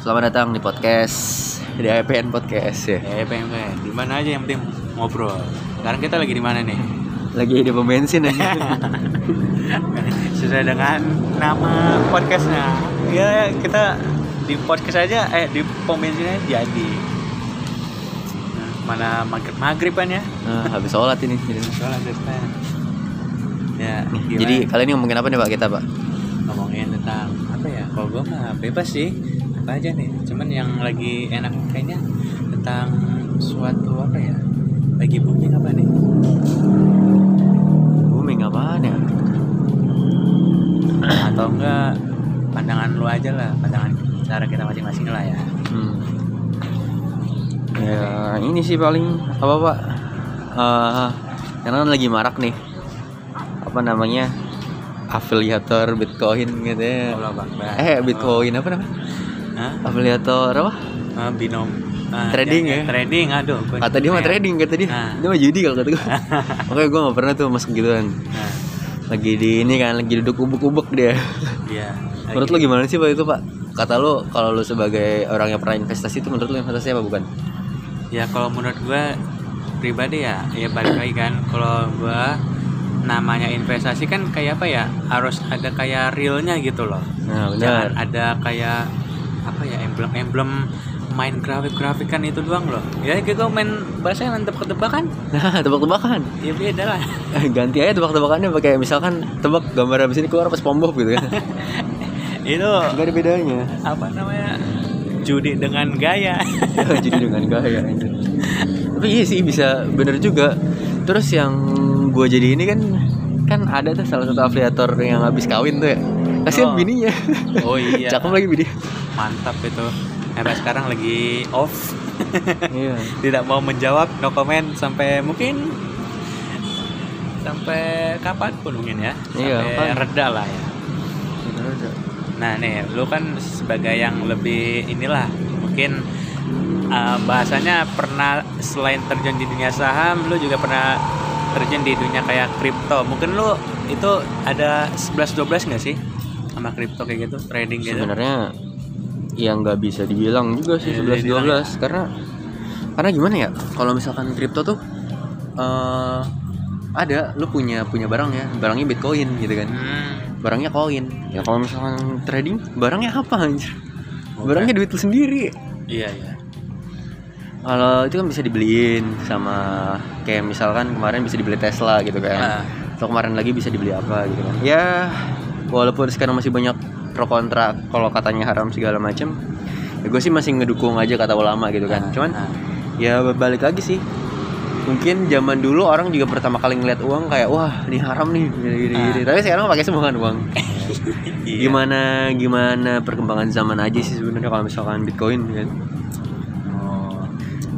Selamat datang di podcast di IPN Podcast ya. Eh, pengen pengen. Di mana aja yang penting ngobrol. Sekarang kita lagi di mana nih? Lagi di pom bensin aja. Sesuai dengan nama podcastnya. Ya kita di podcast aja, eh di pom bensinnya jadi. Nah, mana maghrib maghriban ya? nah, habis sholat ini. Jadi, Soalnya depan. Ya, jadi kali ini ngomongin apa nih Pak kita Pak? ngomongin tentang apa ya? Kalau gue mah bebas sih. Apa aja nih? Cuman yang lagi enak kayaknya tentang suatu apa ya? Lagi booming apa nih? Booming apaan ya? atau enggak pandangan lu aja lah pandangan cara kita masing-masing lah ya Hmm. Ya ini sih paling apa Pak? Eh, karena lagi marak nih. Apa namanya? Afiliator Bitcoin gitu ya. Allah. Eh Bitcoin apa namanya? Hah? Afiliator apa? Ah, binom Ah, Trading ya, ya? trading aduh Kata dia mah nyebutnya. trading kata dia. Nah. Dia mah judi kalau kata gue. Oke gue gak pernah tuh masuk gituan. nah Lagi di ini kan lagi duduk ubuk-ubuk dia. iya Menurut lo gimana sih Pak itu Pak? Kata lo kalau lo sebagai orang yang pernah investasi itu menurut lo investasi apa bukan? ya kalau menurut gua pribadi ya ya balik lagi kan kalau gua namanya investasi kan kayak apa ya harus ada kayak realnya gitu loh Nah jangan benar. ada kayak apa ya emblem emblem main grafik grafikan itu doang loh ya gitu main bahasanya main tebak-tebakan Nah tebak-tebakan. ya beda lah Ganti aja tebak-tebakannya pakai misalkan tebak gambar habis ini keluar pas pom pom gitu kan. itu Gak ada bedanya. apa namanya judi dengan gaya Jadi dengan gaya. Tapi iya sih bisa bener juga. Terus yang gue jadi ini kan kan ada tuh salah satu afiliator yang habis kawin tuh ya. Kasihan Oh. bininya. oh iya Cakep lagi bini. mantap itu sampai sekarang lagi off Iya. tidak mau menjawab no comment sampai mungkin sampai kapan pun mungkin ya Iya, sampai kapan. reda lah ya nah nih lu kan sebagai yang lebih inilah mungkin uh, bahasanya pernah selain terjun di dunia saham lu juga pernah terjun di dunia kayak kripto mungkin lu itu ada 11-12 nggak sih sama kripto kayak gitu trading gitu Sebenarnya yang nggak bisa dibilang juga sih Iya, 11 dibilang 12 karena karena gimana ya? Kalau misalkan kripto tuh eh ada lu punya punya barang ya, barangnya Bitcoin gitu kan. Hmm, Barangnya koin. Ya kalau misalkan trading, barangnya apa anjir? Barangnya duit lu sendiri. iya iya Kalau itu kan bisa dibeliin sama kayak misalkan kemarin bisa dibeli Tesla gitu kan. Ah. Atau kemarin lagi bisa dibeli apa gitu kan. Ya walaupun sekarang masih banyak pro kontra kalau katanya haram segala macam. Ya gue sih masih ngedukung aja kata ulama gitu kan. Ah, Cuman ah. ya balik lagi sih. Mungkin zaman dulu orang juga pertama kali ngeliat uang kayak wah ini haram nih gini, gini, Ah. gini. Tapi sekarang pakai semua kan uang. Iya. Gimana gimana perkembangan zaman aja sih sebenarnya kalau misalkan Bitcoin kan.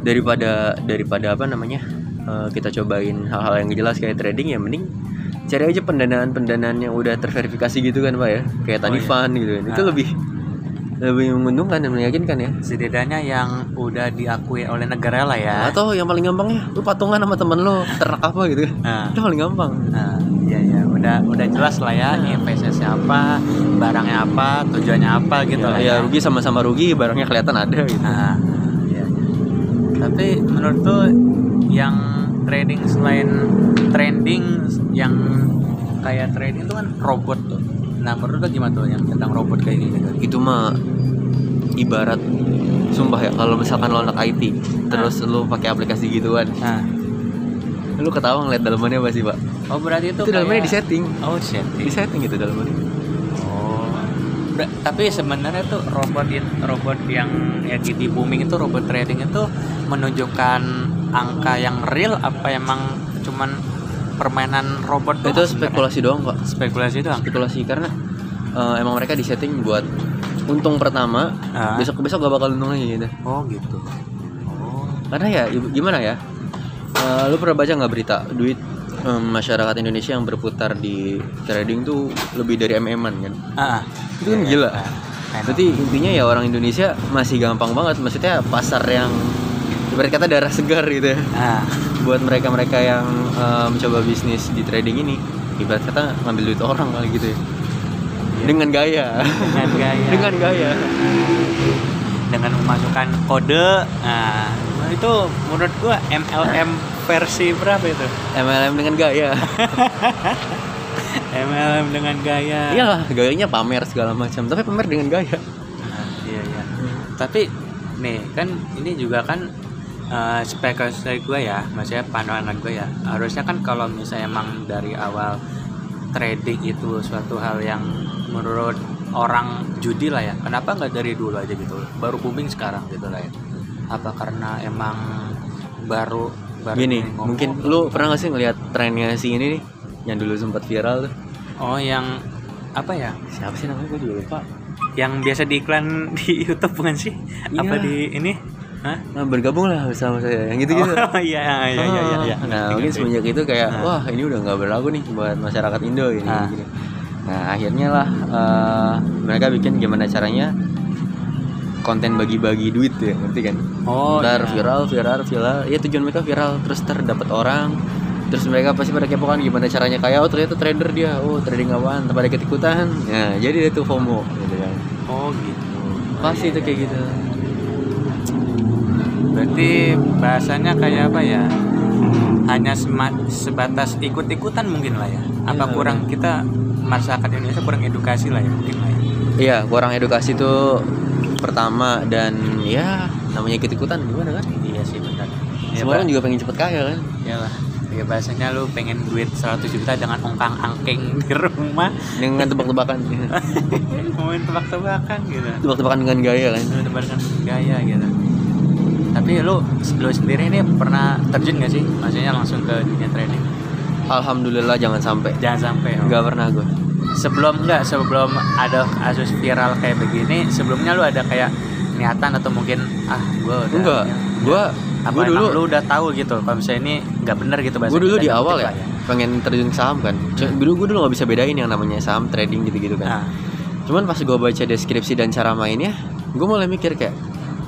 Oh. daripada daripada apa namanya eh, kita cobain hal-hal yang jelas kayak trading ya mending cari aja pendanaan pendanaan yang udah terverifikasi gitu kan pak ya kayak Oh, tadi iya. fund gitu kan itu Ah. lebih lebih menguntungkan dan meyakinkan ya setidaknya yang udah diakui oleh negara lah ya. atau yang paling gampangnya lu patungan sama temen lo ternak apa gitu kan Nah, itu paling gampang nah, iya ya, udah udah jelas lah ya Nah. investasi apa, barangnya apa, tujuannya apa gitu ya, lah ya ya. rugi sama-sama rugi barangnya kelihatan ada gitu Nah, iya. Tapi menurut tuh yang trading selain trending yang kayak trading itu kan robot tuh. Nah, menurut lu gimana tuh yang tentang robot kayak gitu? itu mah ibarat sumpah ya kalau misalkan lo anak IT terus lu pakai aplikasi gituan Nah, lu ketawa ngeliat dalamannya apa sih pak oh berarti itu itu dalamannya kayak- di setting Oh, setting. di setting gitu dalamannya tapi sebenarnya tuh robot robot yang ya di booming itu robot trading itu menunjukkan angka yang real apa emang cuman permainan robot doang itu sebenarnya? spekulasi doang pak spekulasi doang. spekulasi karena eh, emang mereka disetting buat untung pertama Ah. besok besok gak bakal untung lagi gitu Oh gitu. Oh. karena ya gimana ya Eh, lu pernah baca nggak berita duit em, masyarakat Indonesia yang berputar di trading tuh lebih dari mm-an kan Ah. ah. itu kan gila Ah, I know. berarti intinya ya orang Indonesia masih gampang banget maksudnya pasar yang ibarat kata darah segar gitu ya Ah. buat mereka-mereka yang eh, mencoba bisnis di trading ini ibarat kata ngambil duit orang kali gitu ya dengan gaya dengan gaya. dengan gaya dengan memasukkan kode nah itu menurut gua MLM versi berapa itu? MLM dengan gaya. MLM dengan gaya. Iyalah gayanya pamer segala macam tapi pamer dengan gaya. Nah, iya iya. Tapi nih kan ini juga kan uh, spekulasi gue ya maksudnya pandangan gue ya. Harusnya kan kalau misalnya emang dari awal trading itu suatu hal yang menurut orang judi lah ya. Kenapa nggak dari dulu aja gitu? Baru booming sekarang gitu lah ya apa karena emang baru baru gini ngomong- mungkin lu pernah gak sih ngeliat trennya si ini nih yang dulu sempat viral tuh oh yang apa ya siapa sih namanya gue juga lupa yang biasa di iklan di YouTube bukan sih apa Iya. di ini Hah? nah, bergabung lah bersama saya yang gitu gitu Oh iya iya iya iya. iya. nah Ngerti, mungkin semenjak itu kayak Nah. wah ini udah nggak berlaku nih buat masyarakat Indo ini Ah. gini. nah akhirnya lah eh, mereka bikin gimana caranya konten bagi-bagi duit ya ngerti kan? Oh, ntar iya. viral viral viral. Ya tujuan mereka viral terus ntar dapat orang. Terus mereka pasti pada kepo kan gimana caranya kaya. Oh ternyata trader dia. Oh trading apaan? Pada ikut ikutan. Ya jadi itu FOMO gitu kan. Oh gitu. pasti itu kayak gitu. Berarti bahasanya kayak apa ya? Hanya sebatas ikut-ikutan mungkin lah ya. Apa Iya, kurang kita masyarakat Indonesia kurang edukasi lah ya mungkin lah ya. Iya, kurang edukasi itu pertama dan ya namanya ikut-ikutan gimana kan? Iya sih benar. Ya, Semua orang juga pengen cepet kaya kan? Iyalah. Ya bahasanya lu pengen duit 100 juta dengan ongkang angking di rumah Dengan tebak-tebakan. main tebak-tebakan gitu tebak-tebakan dengan gaya kan? lu tebarkan gaya gitu tapi lu lu sendiri ini pernah terjun gak sih maksudnya langsung ke dunia trading Alhamdulillah jangan sampai. jangan sampai oh. Gak pernah gue. Sebelum enggak sebelum ada kasus viral kayak begini sebelumnya lu ada kayak niatan atau mungkin ah gue udah Enggak. Gue apa gue dulu lu udah tahu gitu kalau misalnya ini nggak bener gitu bahasa gue dulu di dan awal ya lah pengen terjun ke saham kan. C- Dulu gue dulu nggak bisa bedain yang namanya saham trading gitu-gitu kan. nah, Cuman pas gue baca deskripsi dan cara mainnya, gue mulai mikir kayak,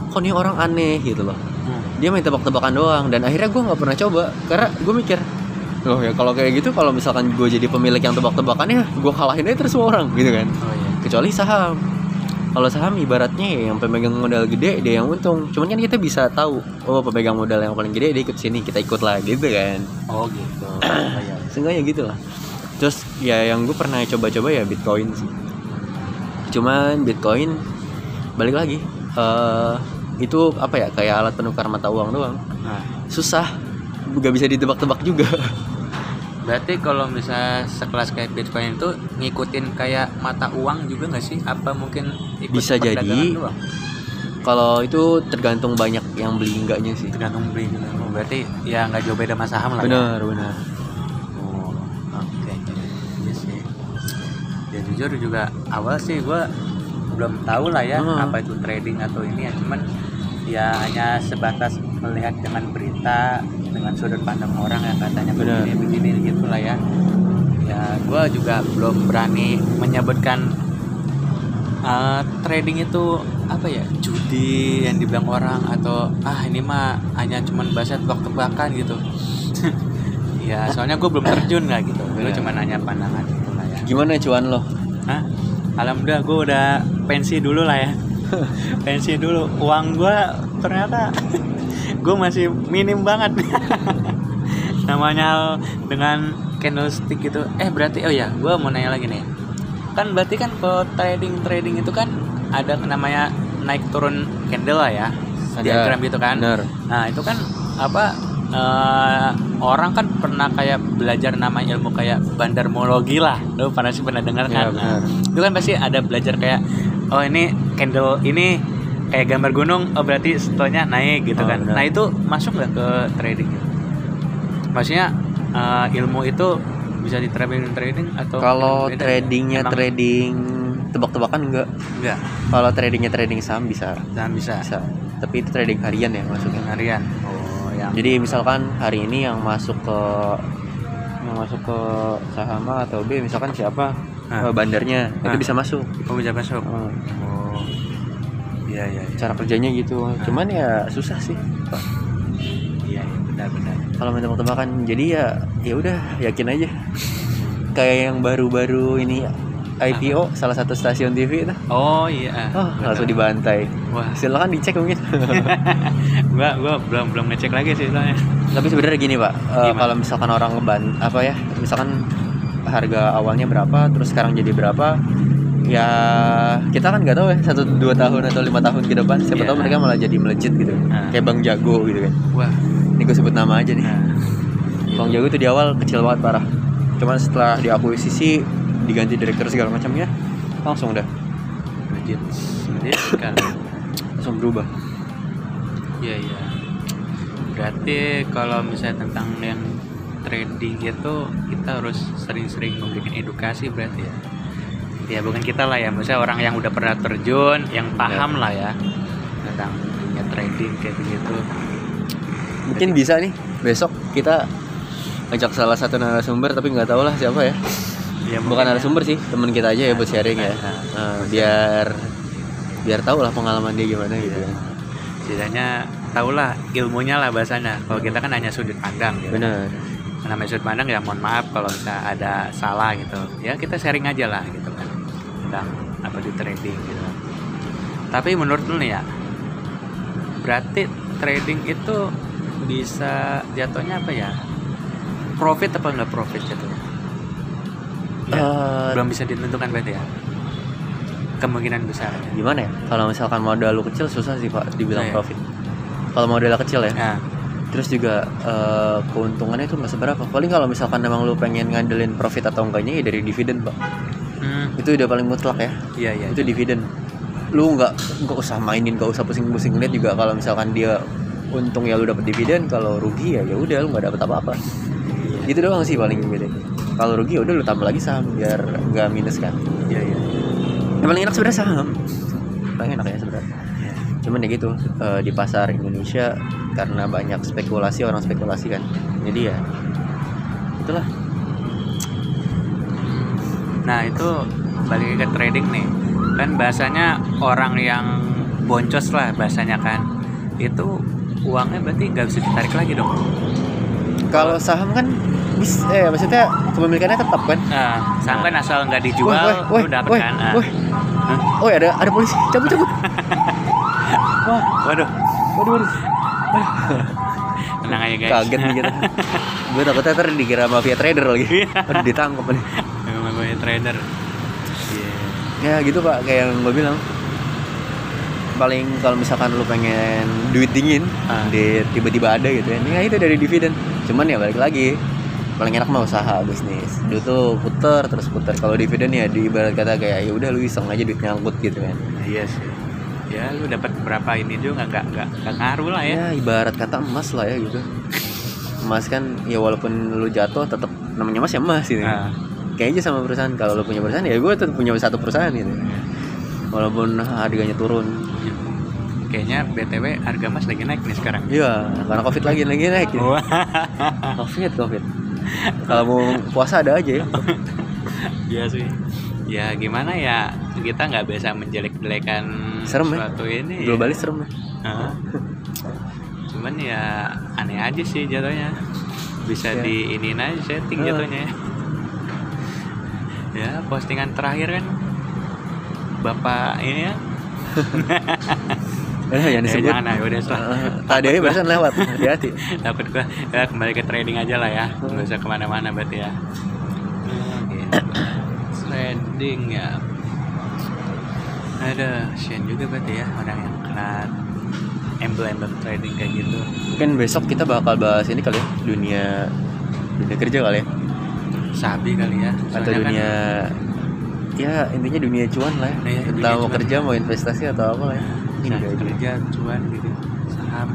kok nih orang aneh gitu loh. hmm. Dia main tebak-tebakan doang dan akhirnya gue nggak pernah coba karena gue mikir loh ya kalau kayak gitu kalau misalkan gue jadi pemilik yang tebak-tebakannya gue kalahin aja terus semua orang gitu kan. Oh iya. Kecuali saham. Kalau saham ibaratnya ya yang pemegang modal gede dia yang untung. Cuman kan kita bisa tahu oh pemegang modal yang paling gede dia ikut sini kita ikut lah gitu kan. Oh gitu. Oh, iya. seenggaknya gitu lah. Terus ya yang gue pernah coba-coba ya bitcoin sih. Cuman bitcoin balik lagi eh itu apa ya kayak alat penukar mata uang doang. Nah. Susah. Gak bisa ditebak-tebak juga Berarti kalau misalnya sekelas kayak Bitcoin itu ngikutin kayak mata uang juga nggak sih? Apa mungkin ikut Bisa jadi. doang? kalau itu tergantung banyak yang beli enggaknya sih Tergantung beli juga. Oh, berarti ya nggak jauh beda sama saham lah. ya? benar benar Oh, oke. Iya sih. Ya jujur juga awal sih gua belum tahu lah ya Hmm. apa itu trading atau ini ya cuman ya hanya sebatas melihat dengan berita dengan sudut pandang orang yang katanya begini begini gitu lah ya. Ya gua juga belum berani menyebutkan uh, trading itu apa ya judi yang dibilang orang atau ah ini mah hanya cuman bahasa tebak-tebakan gitu. Ya soalnya gue belum terjun lah gitu. Gue Benar. cuma nanya pandangan gitu lah ya. Gimana cuan lo? Hah? alhamdulillah gue udah pensi dulu lah ya. Pensi dulu. Uang gue ternyata gue masih minim banget. Namanya dengan candlestick gitu. Eh berarti oh ya gue mau nanya lagi nih. Kan berarti kan kalau trading trading itu kan ada namanya naik turun candle lah ya diagram gitu kan. Benar. Nah itu kan apa eh, orang kan pernah kayak belajar nama ilmu kayak bandarmologi lah, lu pernah sih pernah dengar kan? benar. Nah, itu kan pasti ada belajar kayak oh ini candle ini kayak gambar gunung, oh berarti setelahnya naik gitu Oh, kan? benar. Nah itu masuk nggak ke trading? Maksudnya eh, ilmu itu bisa diterapin di trading atau kalau tradingnya Emang trading tebak-tebakan enggak enggak, kalau tradingnya trading saham bisa jangan bisa. bisa tapi itu trading harian ya maksudnya Harian. Oh yang jadi misalkan hari ini yang masuk ke yang masuk ke saham A atau B misalkan siapa Ah. eh, bandarnya itu Ah. bisa masuk oh bisa masuk. Hmm, Oh iya iya. iya. cara kerjanya gitu cuman ya susah sih Iya, iya, benar-benar. kalau main tebak-tebakan jadi ya ya udah yakin aja kayak yang baru-baru ini IPO salah satu stasiun TV itu. Oh iya. Oh, Betul. langsung dibantai. Wah, Silakan dicek mungkin. gua gua belum belum ngecek lagi sih soalnya. Tapi sebenarnya gini, Pak. Gimana? kalau misalkan orang ngeban apa ya? Misalkan harga awalnya berapa, terus sekarang jadi berapa? Ya kita kan nggak tahu ya satu dua tahun atau lima tahun ke depan. Siapa Iya. tahu mereka malah jadi melejit gitu. Nah. Kayak Bang Jago gitu kan. Wah. Ini gue sebut nama aja nih. Nah, Bang Jago itu di awal kecil banget parah. Cuman setelah diakuisisi diganti direktur segala macamnya langsung dah legit. Legit sekali. langsung berubah. Iya iya. Berarti kalau misalnya tentang yang trading itu kita harus sering-sering memberikan edukasi berarti ya. Ya bukan kita lah ya, misalnya orang yang udah pernah terjun, yang paham lah ya tentang dunia trading kayak begitu. Mungkin bisa nih besok kita ajak salah satu narasumber tapi nggak tahu lah siapa ya. Ya, Bukan mungkin narasumber sih, teman kita aja ya buat sharing ya. Nah, Nah, biar biar tahu lah pengalaman dia gimana gitu. Iya. Setidaknya tahulah ilmunya lah bahasanya. Kalau kita kan hanya sudut pandang gitu. Benar. namanya sudut pandang ya mohon maaf kalau misalnya ada salah gitu ya kita sharing aja lah gitu tentang apa di trading gitu tapi menurut lu nih ya berarti trading itu bisa jatuhnya apa ya profit apa enggak profit jatuhnya Ya, Eh, belum bisa ditentukan berarti ya kemungkinan besar ya. gimana ya? Kalau misalkan modal lu kecil susah sih Pak dibilang Iya. profit. Kalau modalnya kecil ya. nah Terus juga eh, keuntungannya itu nggak seberapa. Paling kalau misalkan memang lu pengen ngandelin profit atau enggaknya ya dari dividen, Pak. Hmm, Itu udah paling mutlak ya. iya iya Itu dividen. Lu nggak nggak usah mainin, nggak usah pusing-pusing lihat juga kalau misalkan dia untung ya lu dapat dividen, kalau rugi ya ya udah lu nggak dapat apa-apa. iya Gitu doang sih paling beda. Kalau rugi ya udah lu tambah lagi saham biar nggak minus kan. iya iya Yang paling enak sebenarnya saham. Paling enak ya sebenarnya. Iya. Cuman ya gitu eh, di pasar Indonesia karena banyak spekulasi orang spekulasi kan. Jadi ya itulah. Nah itu balik ke trading nih kan bahasanya orang yang boncos lah bahasanya kan itu uangnya berarti nggak bisa ditarik lagi dong Kalau saham kan bis eh maksudnya kepemilikannya tetap kan. nah saham kan asal nggak dijual Woi, woi, lu dapet woi, kan Ah. woi. Oh ya ada ada polisi. Cabut cabut. Wah, waduh waduh waduh. tenang aja guys Kaget kita. Gue takutnya ntar dikira mafia trader lagi. Aduh ditangkap nih. Gue trader Iya. Ya gitu pak, kayak yang gue bilang. Paling kalau misalkan lu pengen duit dingin, Ah. di tiba-tiba ada gitu ya. Ya itu dari dividen. Cuman ya balik lagi. Paling enak mah usaha bisnis. Dulu tuh puter terus puter. Kalau dividen ya di ibarat kata kayak ya udah lu iseng aja duit nyangkut gitu kan. iya sih ya lu dapat berapa ini juga nggak nggak nggak ngaruh lah ya Ya ibarat kata emas lah ya gitu. Emas kan ya walaupun lu jatuh tetap namanya emas ya emas gitu. Nah, Kayaknya sama perusahaan kalau lu punya perusahaan ya gue tetap punya satu perusahaan gitu. Walaupun harganya turun. kayaknya btw harga emas lagi naik nih sekarang Iya, karena covid lagi lagi naik. Gitu. Covid covid. Kalau mau puasa ada aja ya. Iya sih. Ya gimana ya kita nggak bisa menjelek-jelekan Serem ya? suatu ini. ya. Globalis serem ya. Cuman ya aneh aja sih jatuhnya. Bisa Ya. di ini aja setting jatuhnya. Ya. Postingan terakhir kan bapak ini ya. Eh, Eh, disebut. jangan ah, udah salah. Eh, tadi aja barusan lewat. Hati-hati. Takut gua ya, kembali ke trading aja lah ya. Nggak usah ke mana-mana berarti ya. Gitu. Trading ya. Ada Shen juga berarti ya orang yang kena emblem-emblem trading kayak gitu. Mungkin besok kita bakal bahas ini kali ya dunia dunia kerja kali ya Sabi kali ya. atau Soalnya kan- dunia ya intinya dunia cuan lah ya. Iya, Entah mau cuan. kerja mau investasi atau apa lah ya. Ini Nah, aja. kerja cuan gitu saham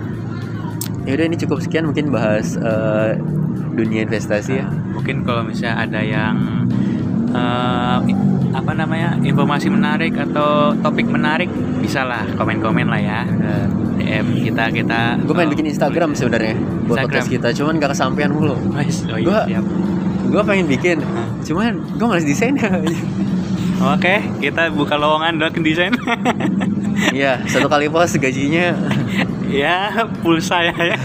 Ya udah ini cukup sekian mungkin bahas eh, dunia investasi ya. Nah, mungkin kalau misalnya ada yang i- apa namanya informasi menarik atau topik menarik bisa lah komen-komen lah ya DM kita kita Gue pengen bikin Instagram sebenarnya buat Instagram. podcast kita, cuman gak kesampaian mulu. Oh, iya, oh iya, siap. Gue pengen bikin, cuman gue males desainnya. Oke, kita buka lowongan buat desain. Iya, satu kali post gajinya ya, pulsa ya ya.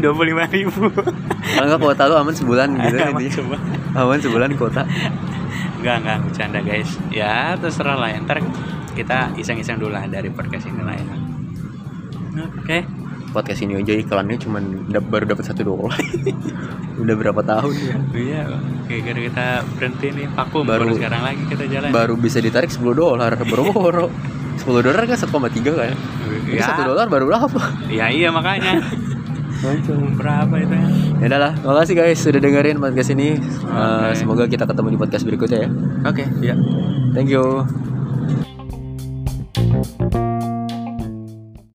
25.000 ribu. kalau nggak kuota lu aman sebulan gitu kan coba. Aman sebulan kuota. Enggak, enggak bercanda guys. Ya terserah lah. Ntar kita iseng-iseng dulu lah dari podcast ini lah ya. Oke. Podcast ini aja iklannya cuman baru dapat satu dolar udah berapa tahun ya Iya, gara-gara kita berhenti nih vakum Baru- baru sekarang lagi kita jalan. baru bisa ditarik 10 dolar boro-boro 10 dolar kan 1,3 kan ini ya, satu dolar baru berapa ya iya makanya. Berapa itu ya? ya udah lah makasih guys sudah dengerin podcast ini Eh, Oke. semoga kita ketemu di podcast berikutnya ya Oke, ya. thank you